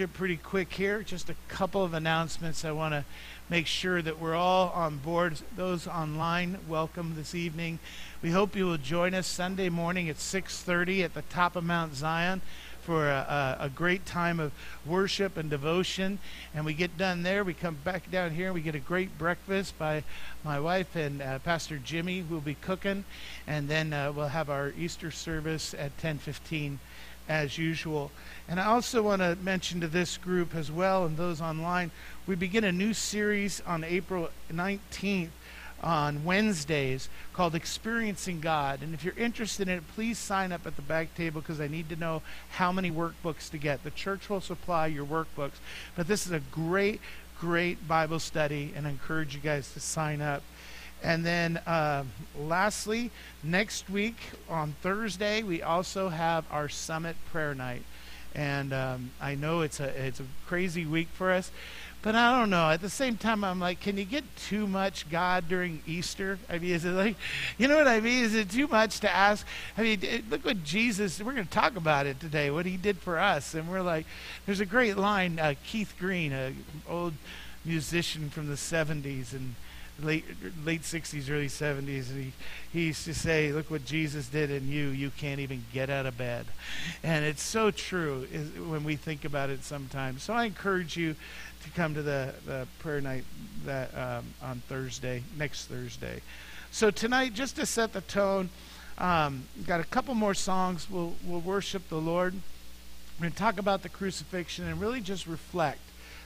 worship pretty quick here. Just a couple of announcements. I want to make sure that we're all on board. Those online, welcome this evening. We hope you will join us Sunday morning at 6:30 at the top of Mount Zion for a, a, a, great time of worship and devotion. And we get done there. We come back down here. We get a great breakfast by my wife and uh, Pastor Jimmy, who will be cooking. And then uh, we'll have our Easter service at 10:15 as usual. And I also want to mention to this group as well and those online, we begin a new series on April 19th on Wednesdays called Experiencing God. And if you're interested in it, please sign up at the back table because I need to know how many workbooks to get. The church will supply your workbooks. But this is a great, great Bible study, and I encourage you guys to sign up. And then, uh, lastly, next week on Thursday, we also have our summit prayer night. And um, I know it's a it's a crazy week for us, but I don't know. At the same time, I'm like, can you get too much God during Easter? I mean, is it like, you know what I mean? Is it too much to ask? I mean, look what Jesus. We're going to talk about it today. What He did for us, and we're like, there's a great line. Uh, Keith Green, an old musician from the '70s, and late late 60s, early 70s, and he, he used to say, "Look what Jesus did in you. You can't even get out of bed," and it's so true when we think about it sometimes. So I encourage you to come to the, the prayer night that um, on Thursday, next Thursday. So tonight, just to set the tone, um, got a couple more songs. We'll we'll worship the Lord. We're going to talk about the crucifixion and really just reflect.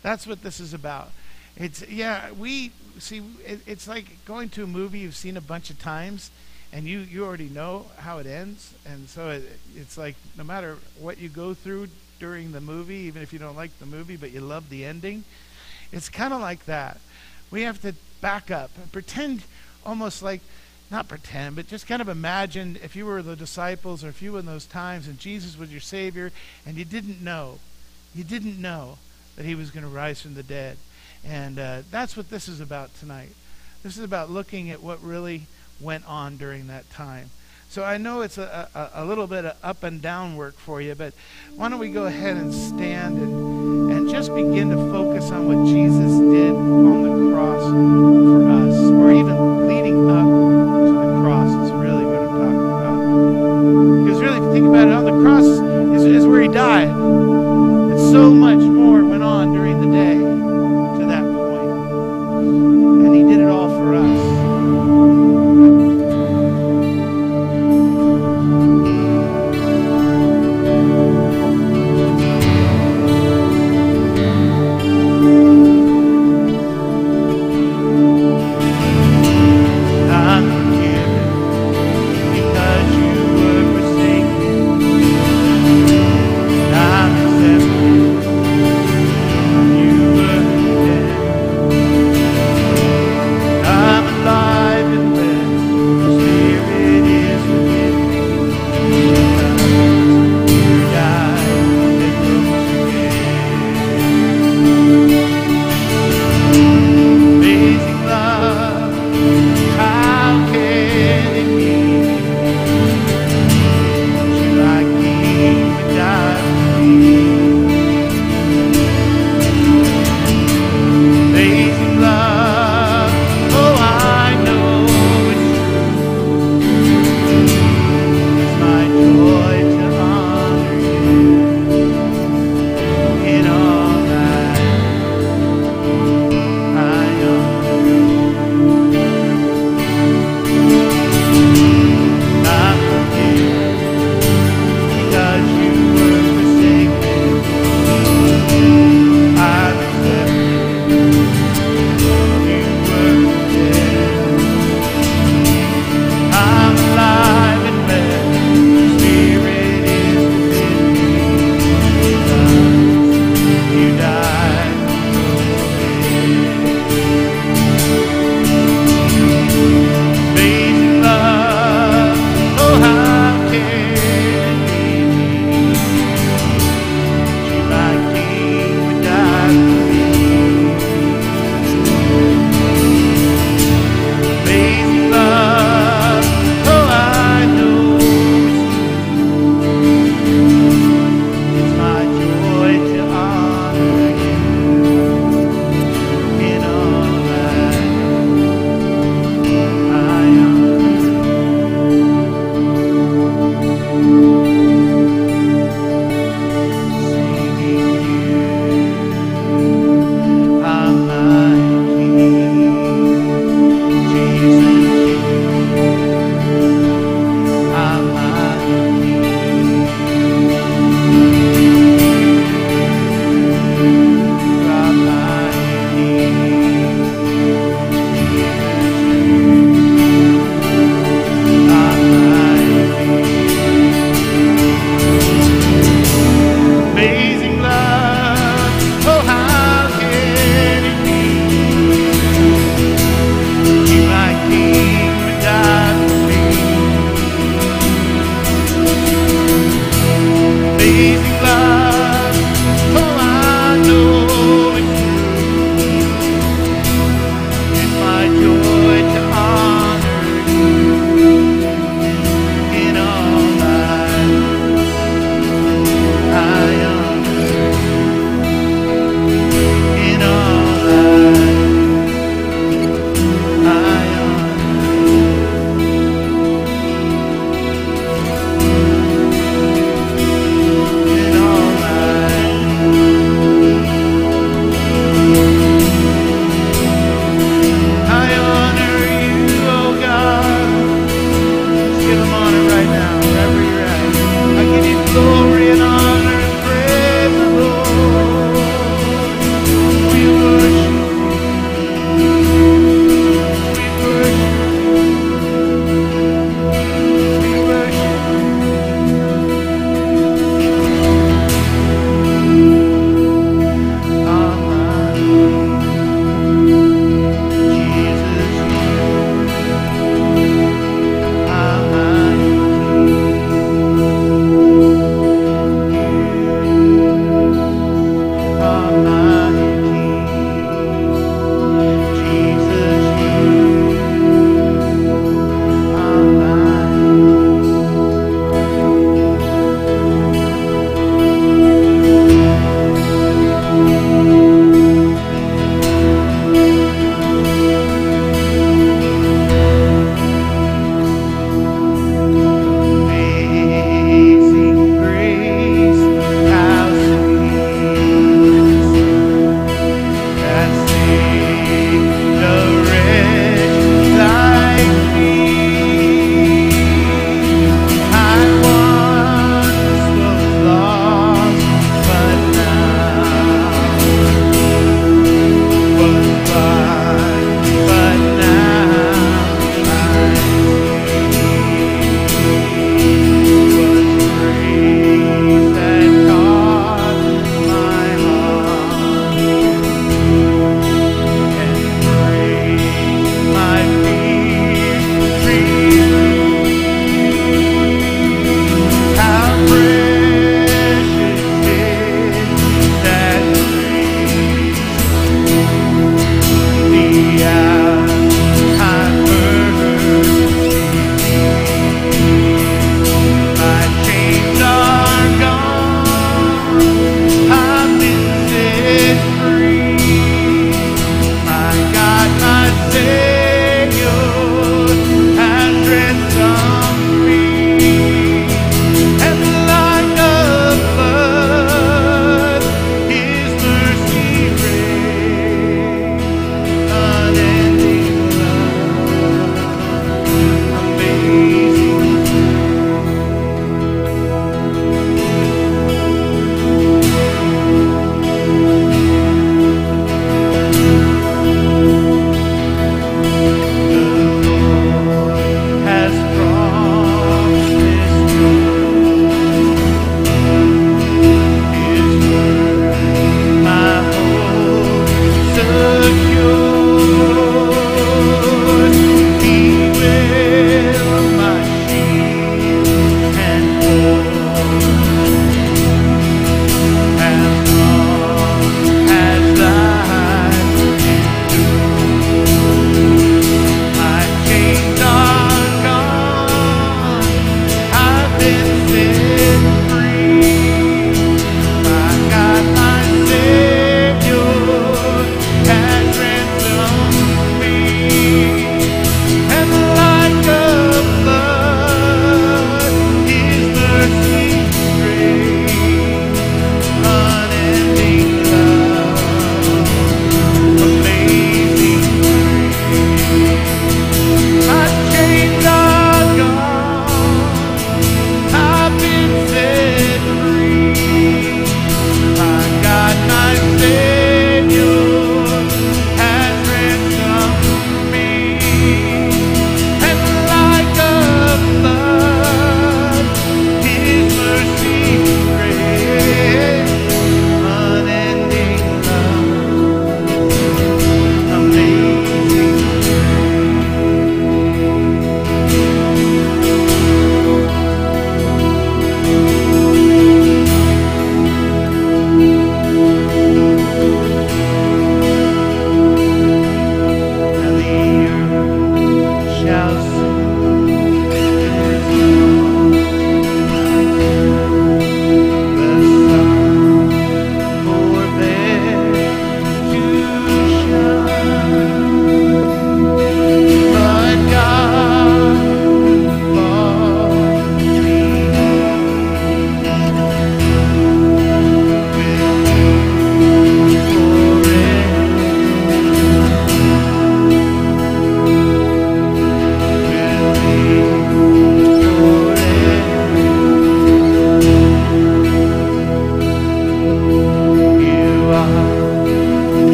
That's what this is about. It's yeah, we see. It, it's like going to a movie you've seen a bunch of times, and you you already know how it ends, and so it, it's like no matter what you go through during the movie, even if you don't like the movie, but you love the ending, it's kind of like that. We have to back up and pretend, almost like not pretend, but just kind of imagine if you were the disciples or if you were in those times and Jesus was your Savior and you didn't know, you didn't know that He was going to rise from the dead. And uh, that's what this is about tonight. This is about looking at what really went on during that time. So I know it's a, a, a, little bit of up and down work for you, but why don't we go ahead and stand and, and just begin to focus on what Jesus did on the cross for us, or even leading up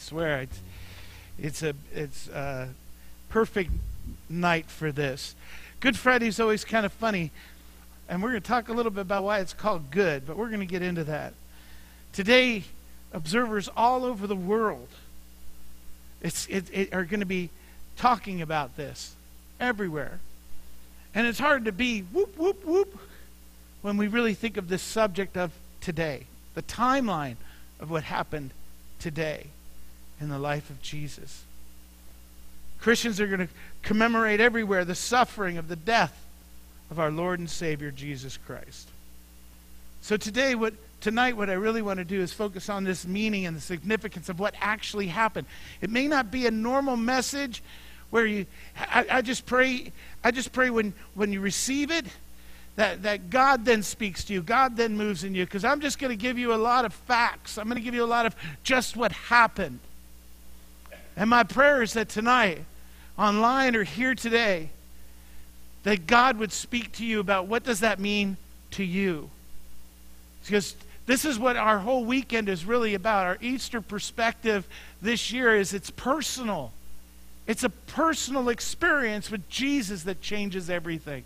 swear, it's it's a it's a perfect night for this. Good Friday's always kind of funny, and we're going to talk a little bit about why it's called good, but we're going to get into that today. Observers all over the world it's, it, it are going to be talking about this everywhere. And it's hard to be whoop, whoop, whoop when we really think of this subject of today, the timeline of what happened today in the life of Jesus. Christians are going to commemorate everywhere the suffering of the death of our Lord and Savior Jesus Christ. So today what tonight what I really want to do is focus on this meaning and the significance of what actually happened. It may not be a normal message where you I, I just pray I just pray when when you receive it that, that God then speaks to you. God then moves in you. Because I'm just going to give you a lot of facts. I'm going to give you a lot of just what happened. And my prayer is that tonight, online or here today, that God would speak to you about what does that mean to you. Because this is what our whole weekend is really about. Our Easter perspective this year is it's personal. It's a personal experience with Jesus that changes everything.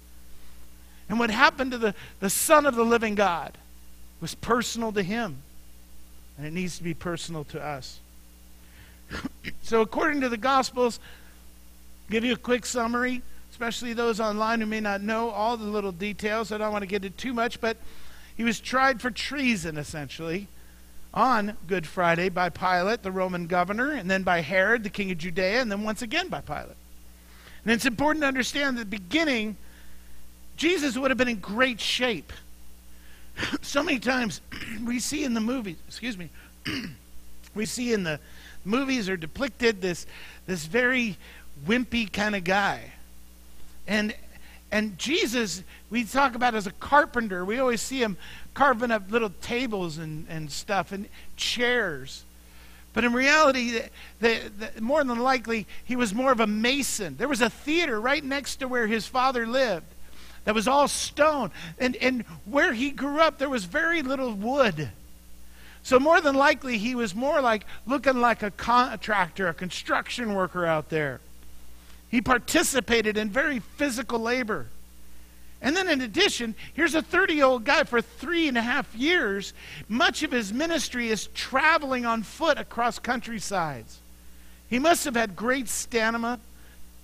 And what happened to the, the Son of the living God was personal to him. And it needs to be personal to us. So, according to the Gospels, give you a quick summary, especially those online who may not know all the little details. I don't want to get into too much, but he was tried for treason, essentially, on Good Friday by Pilate, the Roman governor, and then by Herod, the king of Judea, and then once again by Pilate. And it's important to understand the beginning Jesus would have been in great shape. so many times we see in the movies, excuse me, we see in the movies are depicted this this very wimpy kind of guy. And and Jesus, we talk about as a carpenter. We always see him carving up little tables and, and stuff and chairs. But in reality, the, the, more than likely, he was more of a mason. There was a theater right next to where his father lived that was all stone. And, and where he grew up, there was very little wood. So, more than likely, he was more like looking like a contractor, a construction worker out there. He participated in very physical labor. And then, in addition, here's a 30 year old guy for three and a half years. Much of his ministry is traveling on foot across countrysides. He must have had great stamina,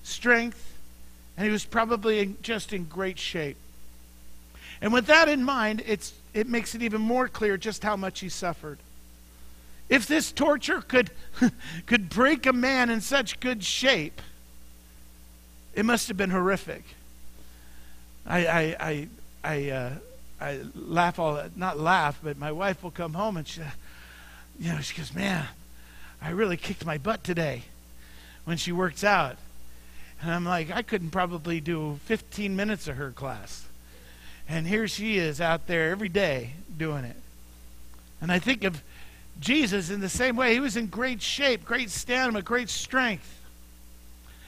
strength, and he was probably just in great shape. And with that in mind, it's, it makes it even more clear just how much he suffered. If this torture could, could break a man in such good shape, it must have been horrific. I, I, I, I, uh, I laugh all, not laugh, but my wife will come home and she, you know, she goes, man, I really kicked my butt today when she works out. And I'm like, I couldn't probably do 15 minutes of her class. And here she is out there every day doing it. And I think of Jesus in the same way. He was in great shape, great stamina, great strength.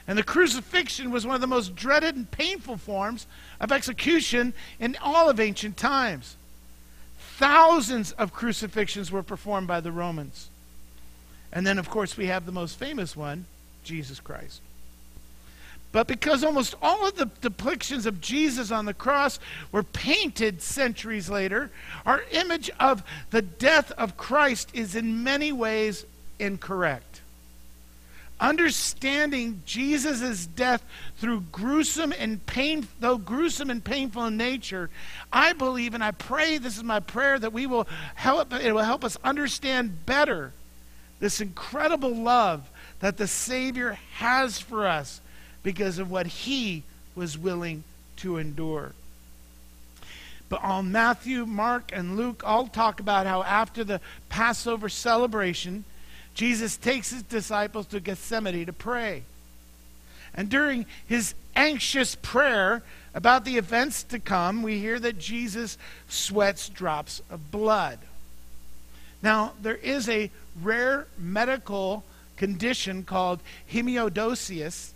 And the crucifixion was one of the most dreaded and painful forms of execution in all of ancient times. Thousands of crucifixions were performed by the Romans. And then, of course, we have the most famous one Jesus Christ. But because almost all of the depictions of Jesus on the cross were painted centuries later, our image of the death of Christ is in many ways incorrect. Understanding Jesus' death through gruesome and pain, though gruesome and painful in nature, I believe and I pray, this is my prayer, that we will help it will help us understand better this incredible love that the Savior has for us because of what he was willing to endure. But on Matthew, Mark, and Luke all talk about how after the Passover celebration, Jesus takes his disciples to Gethsemane to pray. And during his anxious prayer about the events to come, we hear that Jesus sweats drops of blood. Now, there is a rare medical condition called hemodosius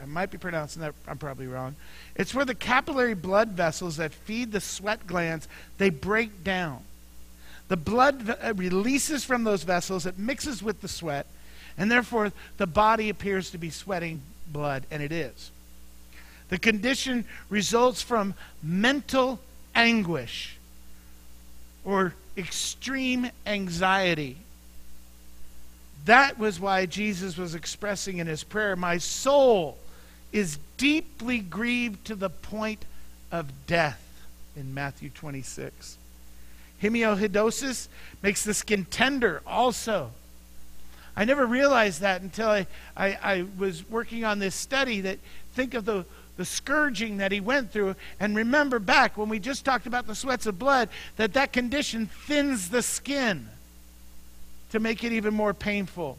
I might be pronouncing that, I'm probably wrong. It's where the capillary blood vessels that feed the sweat glands, they break down. The blood uh, releases from those vessels, it mixes with the sweat, and therefore the body appears to be sweating blood, and it is. The condition results from mental anguish or extreme anxiety. That was why Jesus was expressing in his prayer, My soul is deeply grieved to the point of death in Matthew 26. Hemiohidosis makes the skin tender also. I never realized that until I, I, I, was working on this study that think of the, the scourging that he went through and remember back when we just talked about the sweats of blood that that condition thins the skin to make it even more painful.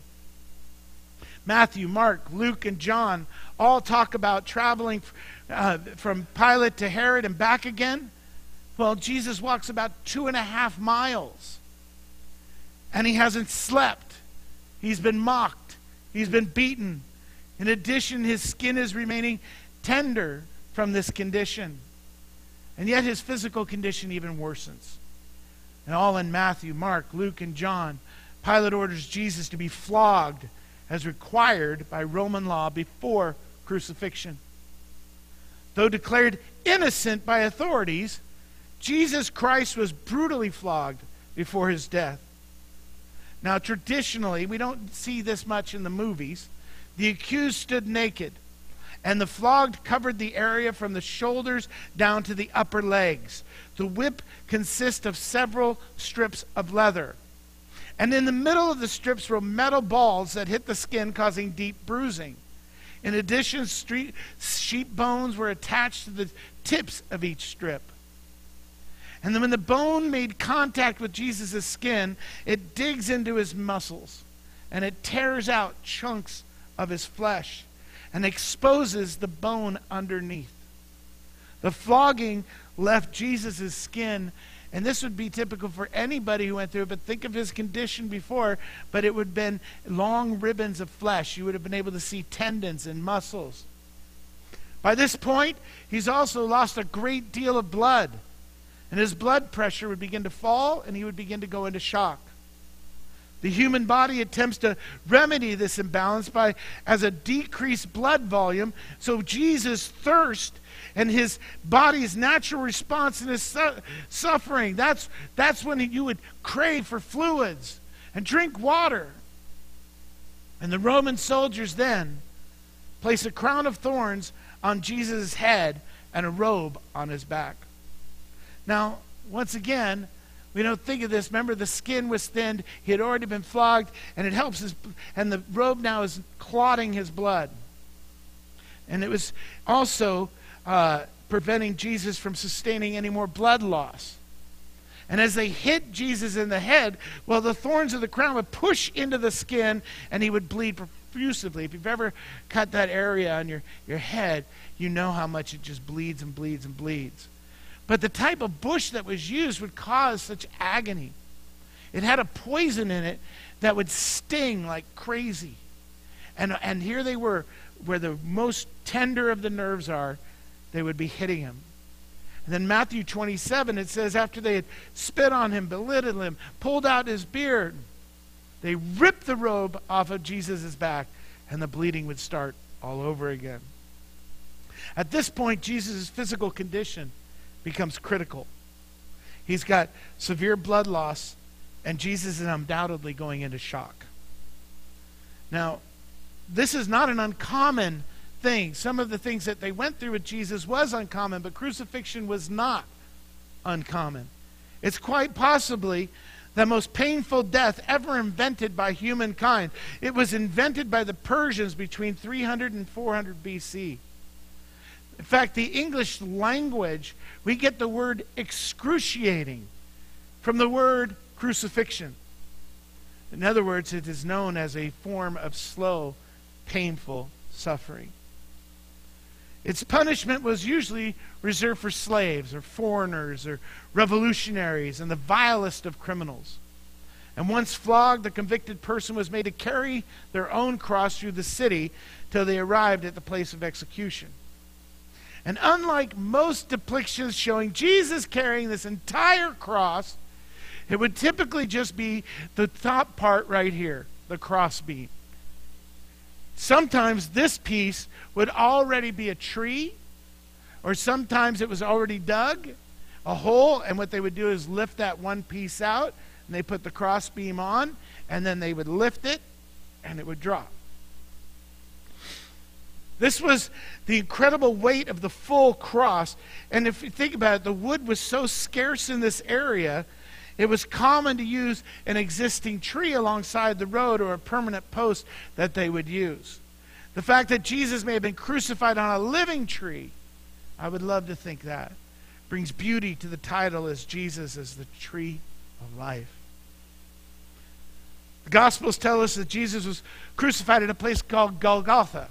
Matthew, Mark, Luke, and John all talk about traveling uh, from Pilate to Herod and back again. Well, Jesus walks about two and a half miles. And he hasn't slept. He's been mocked. He's been beaten. In addition, his skin is remaining tender from this condition. And yet his physical condition even worsens. And all in Matthew, Mark, Luke, and John, Pilate orders Jesus to be flogged as required by Roman law before crucifixion. Though declared innocent by authorities, Jesus Christ was brutally flogged before his death. Now, traditionally, we don't see this much in the movies. The accused stood naked, and the flogged covered the area from the shoulders down to the upper legs. The whip consists of several strips of leather. And in the middle of the strips were metal balls that hit the skin, causing deep bruising. In addition, street, sheep bones were attached to the tips of each strip. And then when the bone made contact with Jesus' skin, it digs into his muscles and it tears out chunks of his flesh and exposes the bone underneath. The flogging left Jesus' skin, and this would be typical for anybody who went through it, but think of his condition before, but it would have been long ribbons of flesh. You would have been able to see tendons and muscles. By this point, he's also lost a great deal of blood and his blood pressure would begin to fall and he would begin to go into shock. The human body attempts to remedy this imbalance by as a decreased blood volume. So Jesus' thirst and his body's natural response in his su- suffering, that's, that's when you would crave for fluids and drink water. And the Roman soldiers then place a crown of thorns on Jesus' head and a robe on his back. Now, once again, we don't think of this. Remember, the skin was thinned. He had already been flogged, and it helps his, and the robe now is clotting his blood. And it was also uh, preventing Jesus from sustaining any more blood loss. And as they hit Jesus in the head, well, the thorns of the crown would push into the skin, and he would bleed profusely. If you've ever cut that area on your, your head, you know how much it just bleeds and bleeds and bleeds. But the type of bush that was used would cause such agony. It had a poison in it that would sting like crazy. And, and here they were, where the most tender of the nerves are, they would be hitting him. And then Matthew 27, it says, after they had spit on him, belittled him, pulled out his beard, they ripped the robe off of Jesus' back, and the bleeding would start all over again. At this point, Jesus' physical condition becomes critical. He's got severe blood loss, and Jesus is undoubtedly going into shock. Now, this is not an uncommon thing. Some of the things that they went through with Jesus was uncommon, but crucifixion was not uncommon. It's quite possibly the most painful death ever invented by humankind. It was invented by the Persians between 300 and 400 BC. In fact, the English language, we get the word excruciating from the word crucifixion. In other words, it is known as a form of slow, painful suffering. Its punishment was usually reserved for slaves or foreigners or revolutionaries and the vilest of criminals. And once flogged, the convicted person was made to carry their own cross through the city till they arrived at the place of execution. And unlike most depictions showing Jesus carrying this entire cross, It would typically just be the top part right here, the crossbeam. Sometimes this piece would already be a tree, or sometimes it was already dug, a hole, and what they would do is lift that one piece out, and they put the crossbeam on, and then they would lift it, and it would drop. This was the incredible weight of the full cross. And if you think about it, the wood was so scarce in this area, it was common to use an existing tree alongside the road or a permanent post that they would use. The fact that Jesus may have been crucified on a living tree, I would love to think that, brings beauty to the title as Jesus as the tree of life. The Gospels tell us that Jesus was crucified at a place called Golgotha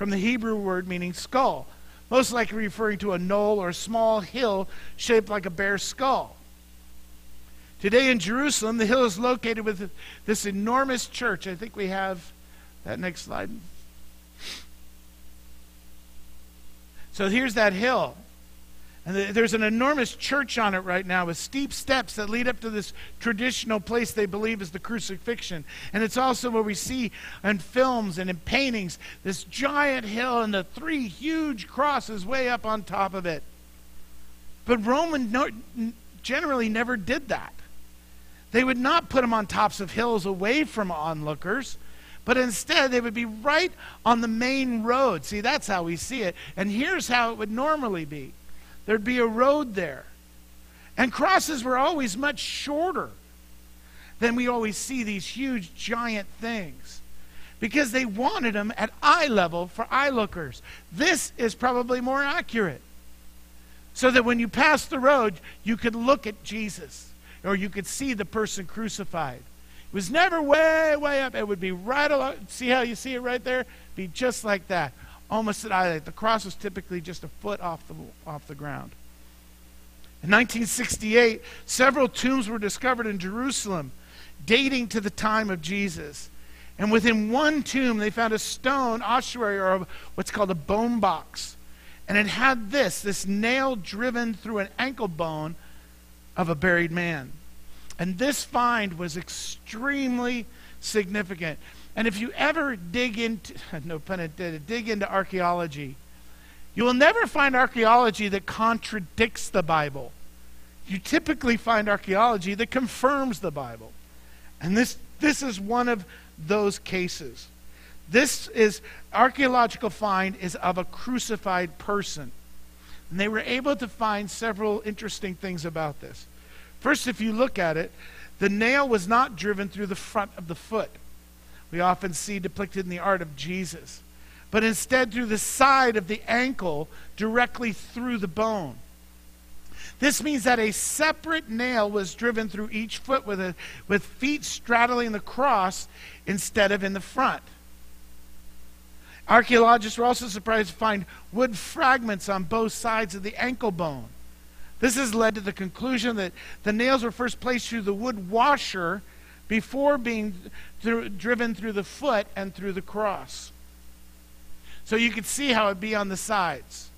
from the Hebrew word meaning skull, most likely referring to a knoll or a small hill shaped like a bear's skull. Today in Jerusalem, the hill is located with this enormous church. I think we have that next slide. So here's that hill. And there's an enormous church on it right now with steep steps that lead up to this traditional place they believe is the crucifixion. And it's also where we see in films and in paintings this giant hill and the three huge crosses way up on top of it. But Roman no, generally never did that. They would not put them on tops of hills away from onlookers, but instead they would be right on the main road. See, that's how we see it. And here's how it would normally be There'd be a road there. And crosses were always much shorter than we always see these huge, giant things because they wanted them at eye level for eye lookers. This is probably more accurate. So that when you pass the road, you could look at Jesus or you could see the person crucified. It was never way, way up. It would be right along. See how you see it right there? Be just like that almost at eye. The cross was typically just a foot off the, off the ground. In 1968, several tombs were discovered in Jerusalem dating to the time of Jesus. And within one tomb, they found a stone ossuary or a, what's called a bone box. And it had this this nail driven through an ankle bone of a buried man. And this find was extremely significant. And if you ever dig into, no pun intended, dig into archaeology, you will never find archaeology that contradicts the Bible. You typically find archaeology that confirms the Bible. And this, this is one of those cases. This is archaeological find is of a crucified person. And they were able to find several interesting things about this. First, if you look at it, the nail was not driven through the front of the foot we often see depicted in the art of Jesus, but instead through the side of the ankle, directly through the bone. This means that a separate nail was driven through each foot with, a, with feet straddling the cross instead of in the front. Archaeologists were also surprised to find wood fragments on both sides of the ankle bone. This has led to the conclusion that the nails were first placed through the wood washer before being driven through the foot and through the cross. So you could see how it'd be on the sides.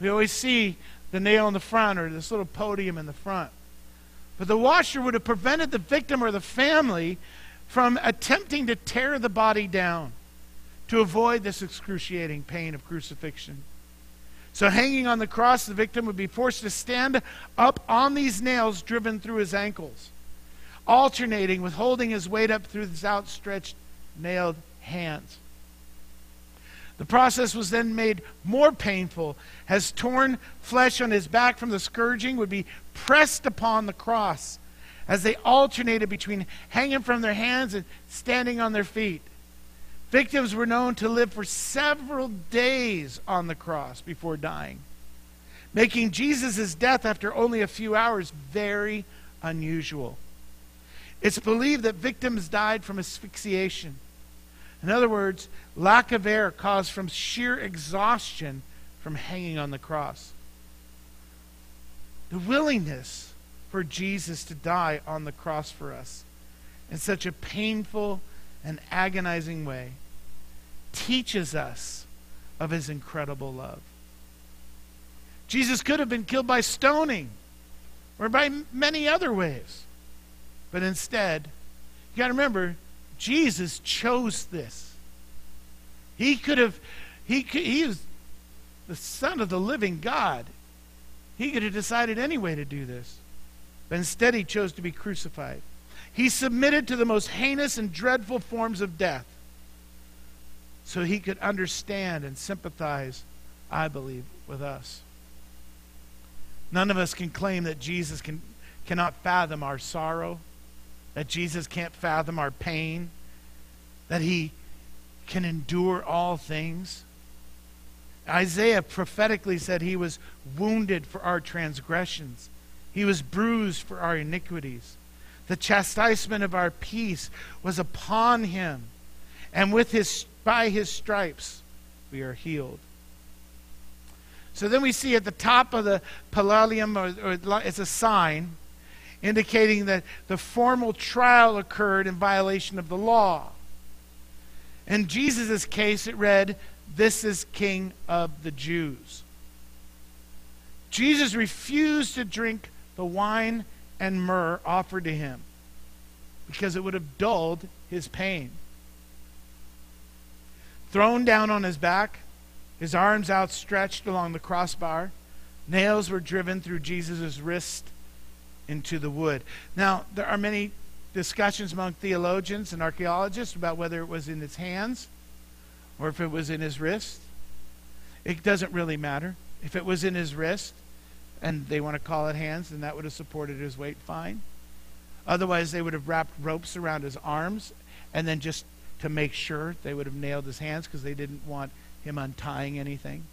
We always see the nail in the front or this little podium in the front. But the washer would have prevented the victim or the family from attempting to tear the body down to avoid this excruciating pain of crucifixion. So, hanging on the cross, the victim would be forced to stand up on these nails driven through his ankles alternating with holding his weight up through his outstretched, nailed hands. The process was then made more painful as torn flesh on his back from the scourging would be pressed upon the cross as they alternated between hanging from their hands and standing on their feet. Victims were known to live for several days on the cross before dying, making Jesus' death after only a few hours very unusual. It's believed that victims died from asphyxiation. In other words, lack of air caused from sheer exhaustion from hanging on the cross. The willingness for Jesus to die on the cross for us in such a painful and agonizing way teaches us of his incredible love. Jesus could have been killed by stoning or by many other ways. But instead, you got to remember, Jesus chose this. He could have, he, could, he is the Son of the living God. He could have decided anyway to do this. But instead, he chose to be crucified. He submitted to the most heinous and dreadful forms of death so he could understand and sympathize, I believe, with us. None of us can claim that Jesus can, cannot fathom our sorrow, that Jesus can't fathom our pain, that he can endure all things. Isaiah prophetically said he was wounded for our transgressions, he was bruised for our iniquities. The chastisement of our peace was upon him, and with his, by his stripes we are healed. So then we see at the top of the pallium, or, or it's a sign indicating that the formal trial occurred in violation of the law. In Jesus' case, it read, This is King of the Jews. Jesus refused to drink the wine and myrrh offered to him because it would have dulled his pain. Thrown down on his back, his arms outstretched along the crossbar, nails were driven through Jesus' wrist into the wood. Now, there are many discussions among theologians and archaeologists about whether it was in his hands or if it was in his wrist. It doesn't really matter. If it was in his wrist and they want to call it hands, then that would have supported his weight fine. Otherwise, they would have wrapped ropes around his arms and then just to make sure they would have nailed his hands because they didn't want him untying anything.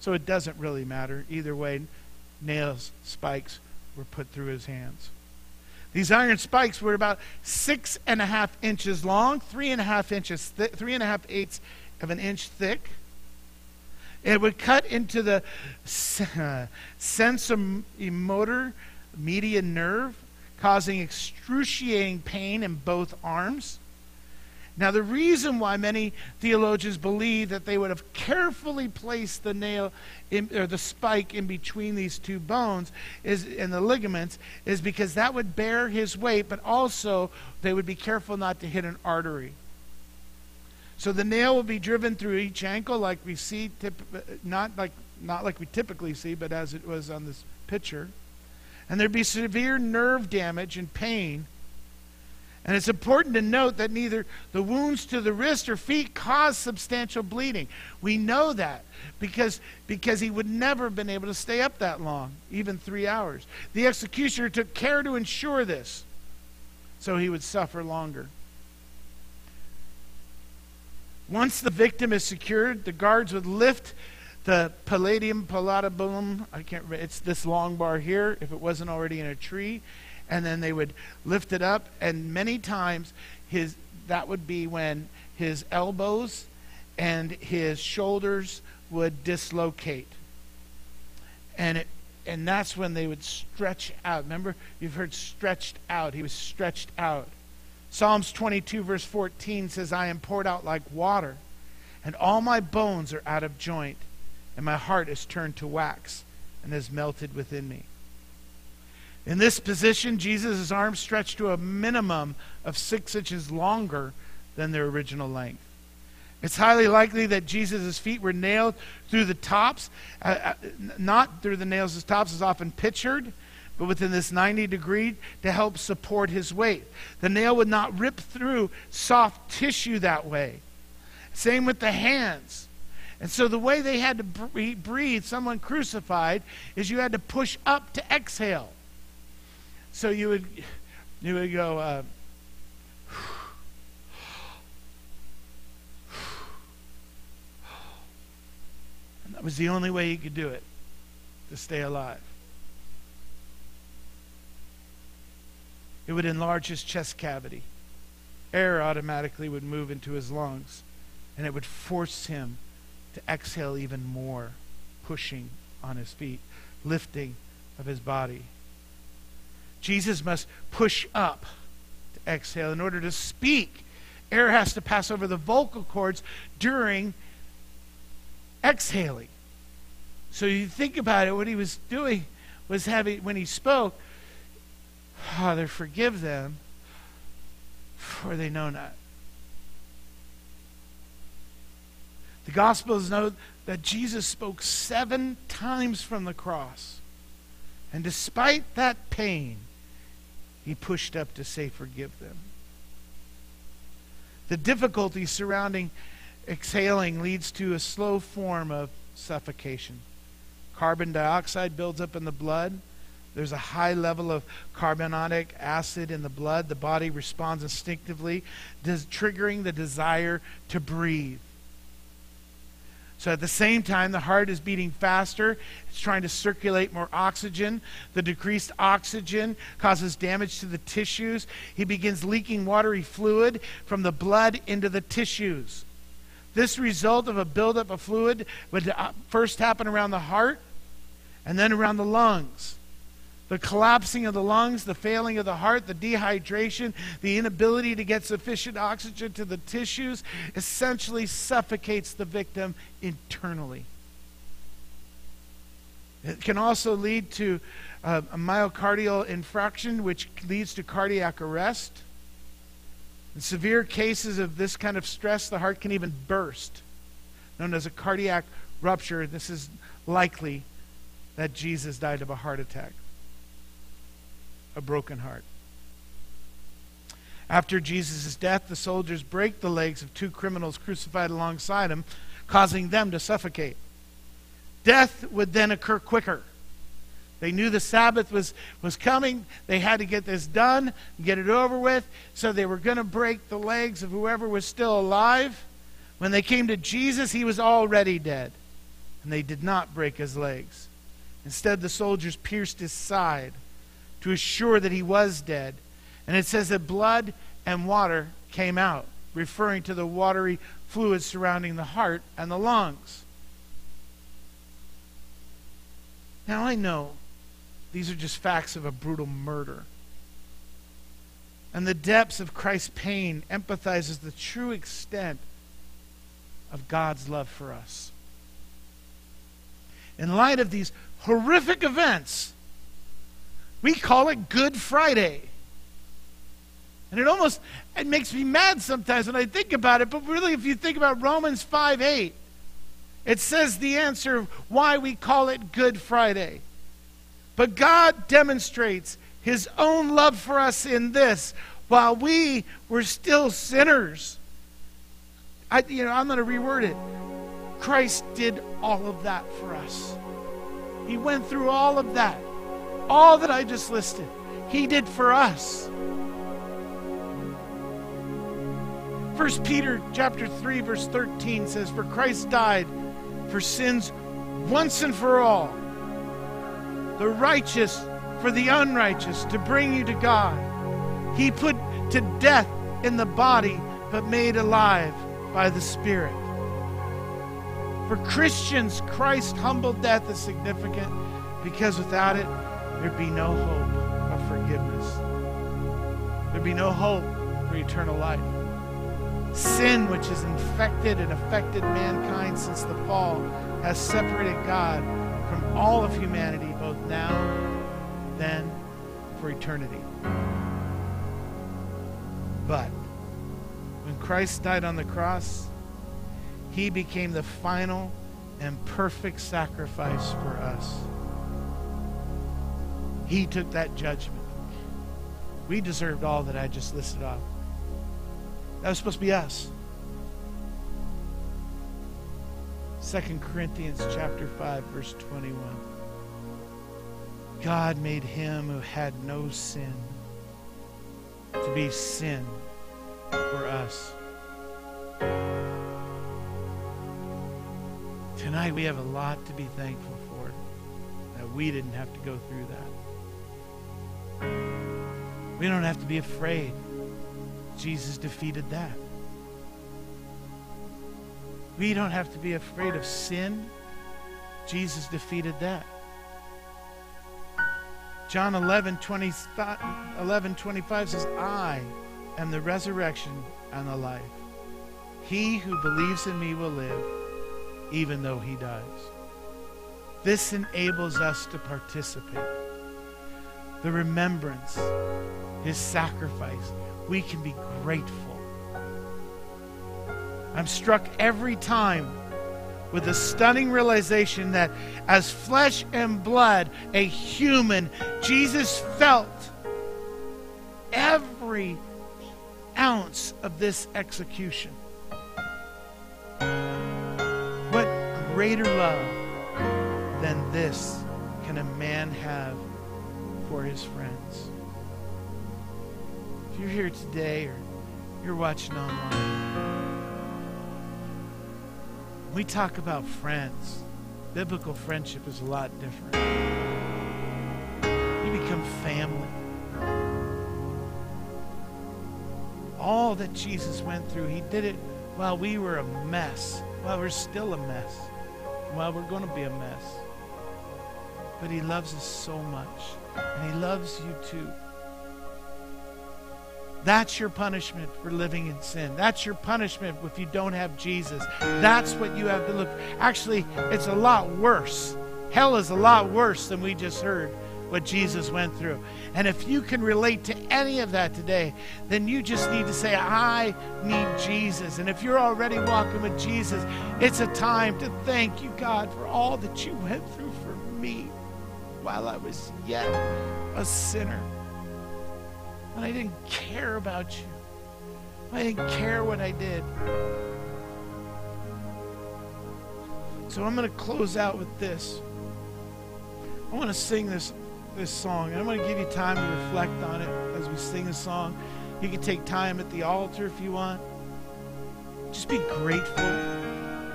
So it doesn't really matter. Either way, nails, spikes were put through his hands. These iron spikes were about six and a half inches long, three and a half inches, three and a half eighths of an inch thick. It would cut into the uh, sensorimotor median nerve, causing excruciating pain in both arms. Now, the reason why many theologians believe that they would have carefully placed the nail in, or the spike in between these two bones is in the ligaments is because that would bear his weight, but also they would be careful not to hit an artery. So the nail will be driven through each ankle, like we see, not like not like we typically see, but as it was on this picture, and there'd be severe nerve damage and pain and it's important to note that neither the wounds to the wrist or feet cause substantial bleeding. We know that because, because he would never have been able to stay up that long, even three hours. The executioner took care to ensure this, so he would suffer longer. Once the victim is secured, the guards would lift the palladium palliatum. I can't remember. It's this long bar here, if it wasn't already in a tree and then they would lift it up and many times his that would be when his elbows and his shoulders would dislocate. And it and that's when they would stretch out. Remember you've heard stretched out. He was stretched out. Psalms 22 verse 14 says i am poured out like water and all my bones are out of joint and my heart is turned to wax and has melted within me in this position, Jesus' arms stretched to a minimum of six inches longer than their original length. It's highly likely that Jesus' feet were nailed through the tops, uh, uh, not through the nails as tops is often pictured, but within this 90 degree to help support his weight. The nail would not rip through soft tissue that way. Same with the hands. And so the way they had to breathe someone crucified is you had to push up to exhale. So you would you would go. Uh, and that was the only way you could do it to stay alive. It would enlarge his chest cavity. Air automatically would move into his lungs, and it would force him to exhale even more, pushing on his feet, lifting of his body. Jesus must push up to exhale. In order to speak, air has to pass over the vocal cords during exhaling. So you think about it, what he was doing was having, when he spoke, Father, forgive them, for they know not. The Gospels note that Jesus spoke seven times from the cross. And despite that pain, he pushed up to say, Forgive them. The difficulty surrounding exhaling leads to a slow form of suffocation. Carbon dioxide builds up in the blood. There's a high level of carbonic acid in the blood. The body responds instinctively, triggering the desire to breathe. So at the same time, the heart is beating faster. It's trying to circulate more oxygen. The decreased oxygen causes damage to the tissues. He begins leaking watery fluid from the blood into the tissues. This result of a buildup of fluid would uh, first happen around the heart and then around the lungs. The collapsing of the lungs, the failing of the heart, the dehydration, the inability to get sufficient oxygen to the tissues essentially suffocates the victim internally. It can also lead to uh, a myocardial infarction, which leads to cardiac arrest. In severe cases of this kind of stress, the heart can even burst, known as a cardiac rupture. This is likely that Jesus died of a heart attack a broken heart. After Jesus' death, the soldiers break the legs of two criminals crucified alongside him, causing them to suffocate. Death would then occur quicker. They knew the Sabbath was, was coming. They had to get this done, get it over with. So they were going to break the legs of whoever was still alive. When they came to Jesus, he was already dead. And they did not break his legs. Instead, the soldiers pierced his side to assure that he was dead. And it says that blood and water came out, referring to the watery fluid surrounding the heart and the lungs. Now I know these are just facts of a brutal murder. And the depths of Christ's pain empathizes the true extent of God's love for us. In light of these horrific events, we call it Good Friday. And it almost it makes me mad sometimes when I think about it, but really if you think about Romans 5 8, it says the answer why we call it Good Friday. But God demonstrates his own love for us in this while we were still sinners. I, you know, I'm going to reword it. Christ did all of that for us. He went through all of that all that I just listed, He did for us. First Peter chapter 3 verse 13 says for Christ died for sins once and for all the righteous for the unrighteous to bring you to God. He put to death in the body but made alive by the spirit. For Christians Christ's humble death is significant because without it there'd be no hope of forgiveness. There'd be no hope for eternal life. Sin, which has infected and affected mankind since the fall, has separated God from all of humanity, both now, then, for eternity. But when Christ died on the cross, he became the final and perfect sacrifice for us. He took that judgment. We deserved all that I just listed off. That was supposed to be us. 2 Corinthians chapter 5 verse 21. God made him who had no sin to be sin for us. Tonight we have a lot to be thankful for that we didn't have to go through that. We don't have to be afraid. Jesus defeated that. We don't have to be afraid of sin. Jesus defeated that. John 11, 20, 11 25 says, I am the resurrection and the life. He who believes in me will live, even though he dies. This enables us to participate the remembrance, his sacrifice, we can be grateful. I'm struck every time with the stunning realization that as flesh and blood, a human, Jesus felt every ounce of this execution. What greater love than this can a man have for his friends? You're here today or you're watching online, we talk about friends. Biblical friendship is a lot different. You become family. All that Jesus went through, he did it while we were a mess, while we're still a mess, while we're going to be a mess. But he loves us so much, and he loves you too. That's your punishment for living in sin. That's your punishment if you don't have Jesus. That's what you have to look. Actually, it's a lot worse. Hell is a lot worse than we just heard what Jesus went through. And if you can relate to any of that today, then you just need to say, I need Jesus. And if you're already walking with Jesus, it's a time to thank you, God, for all that you went through for me while I was yet a sinner when I didn't care about you, I didn't care what I did. So I'm going to close out with this. I want to sing this this song, and I'm going to give you time to reflect on it as we sing the song. You can take time at the altar if you want. Just be grateful.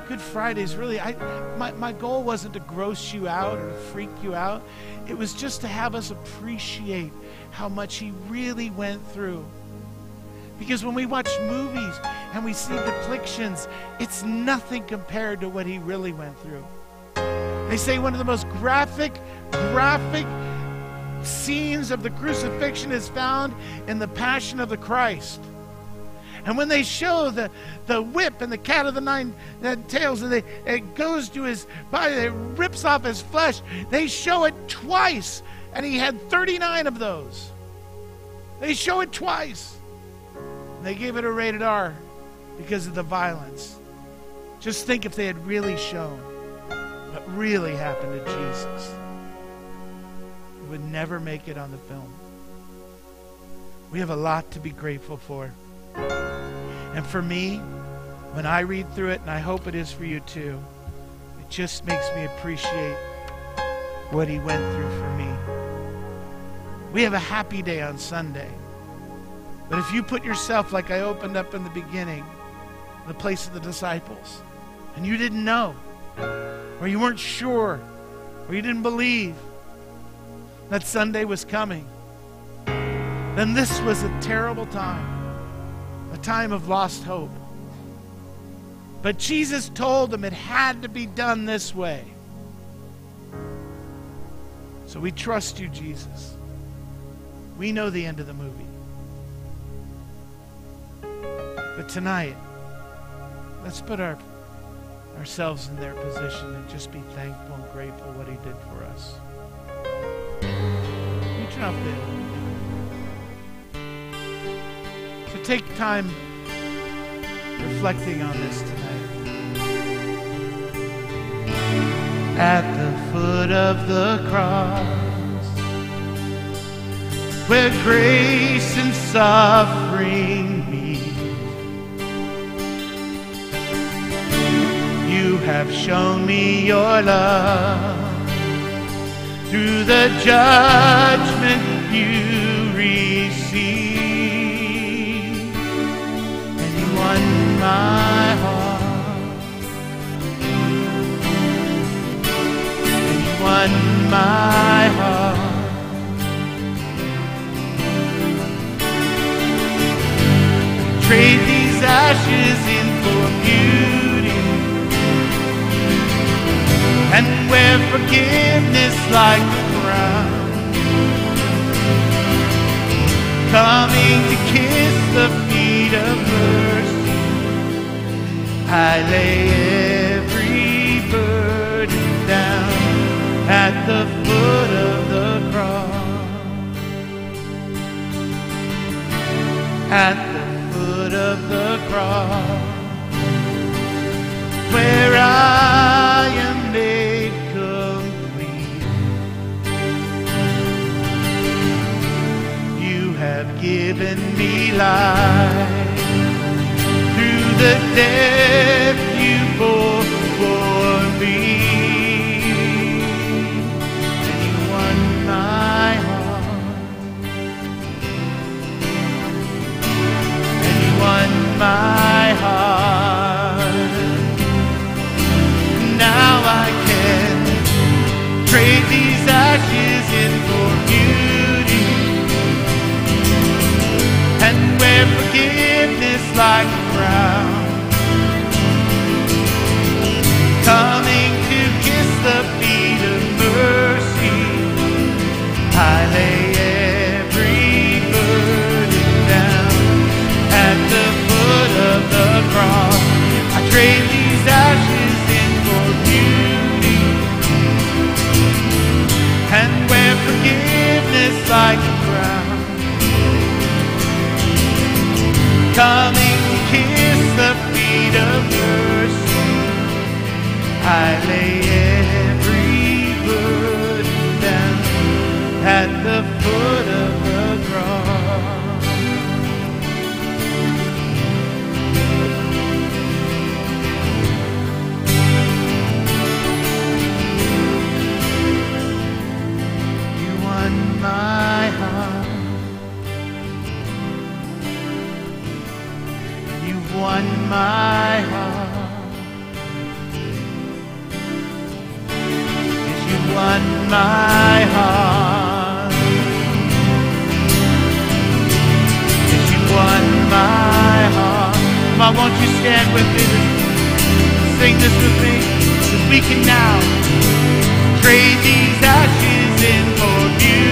Good Fridays, really, I, my, my goal wasn't to gross you out or freak you out. It was just to have us appreciate how much he really went through. Because when we watch movies and we see depictions, it's nothing compared to what he really went through. They say one of the most graphic, graphic scenes of the crucifixion is found in the Passion of the Christ. And when they show the, the whip and the cat of the nine uh, tails, and they, it goes to his body, it rips off his flesh, they show it twice and he had 39 of those. They show it twice. They gave it a rated R because of the violence. Just think if they had really shown what really happened to Jesus. It would never make it on the film. We have a lot to be grateful for. And for me, when I read through it, and I hope it is for you too, it just makes me appreciate what he went through for me. We have a happy day on Sunday. But if you put yourself, like I opened up in the beginning, the place of the disciples, and you didn't know, or you weren't sure, or you didn't believe that Sunday was coming, then this was a terrible time, a time of lost hope. But Jesus told them it had to be done this way. So we trust you, Jesus. We know the end of the movie. But tonight, let's put our ourselves in their position and just be thankful and grateful what he did for us. You turn off the take time reflecting on this tonight. At the foot of the cross where grace and suffering meet. You have shown me your love through the judgment you received, my heart. Won my heart. trade these ashes in for beauty and wear forgiveness like a crown. Coming to kiss the feet of mercy, I lay every burden down at the foot of the cross. At the foot of the cross, where I am made complete. You have given me life the death you bore for me. And you won my heart. And you won my heart. Now I can trade these ashes in for beauty and wear forgiveness like like a crown. Coming my heart. Yes, you won my heart. On, won't you stand with me? Sing this with me. 'cause we can now trade these ashes in for beauty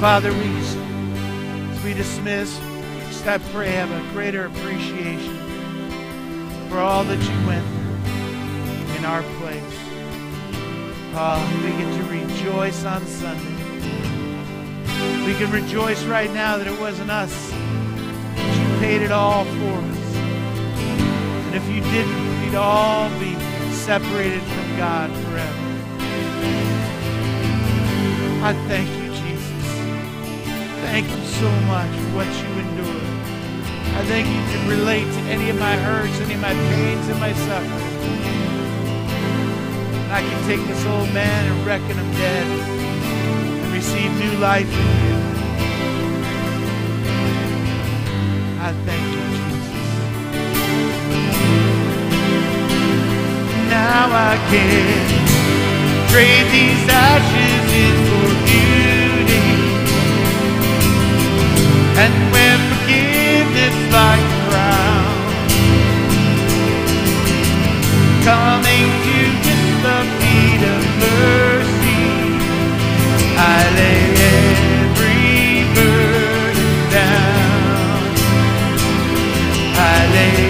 Father, we as we dismiss, just I pray have a greater appreciation for all that you went through in our place. Oh, we get to rejoice on Sunday. We can rejoice right now that it wasn't us. That you paid it all for us. And if you didn't, we'd all be separated from God forever. I thank you. Thank you so much for what you endured. I thank you can relate to any of my hurts, any of my pains, and my suffering. And I can take this old man and reckon him dead and receive new life in you. I thank you, Jesus. Now I can trade these ashes in for beauty and when forgiveness like a crown. Coming to kiss the feet of mercy, I lay every burden down. I lay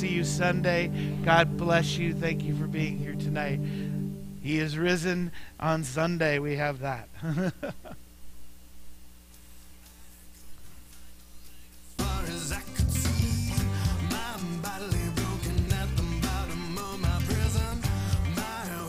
see you Sunday. God bless you. Thank you for being here tonight. He is risen on Sunday. We have that.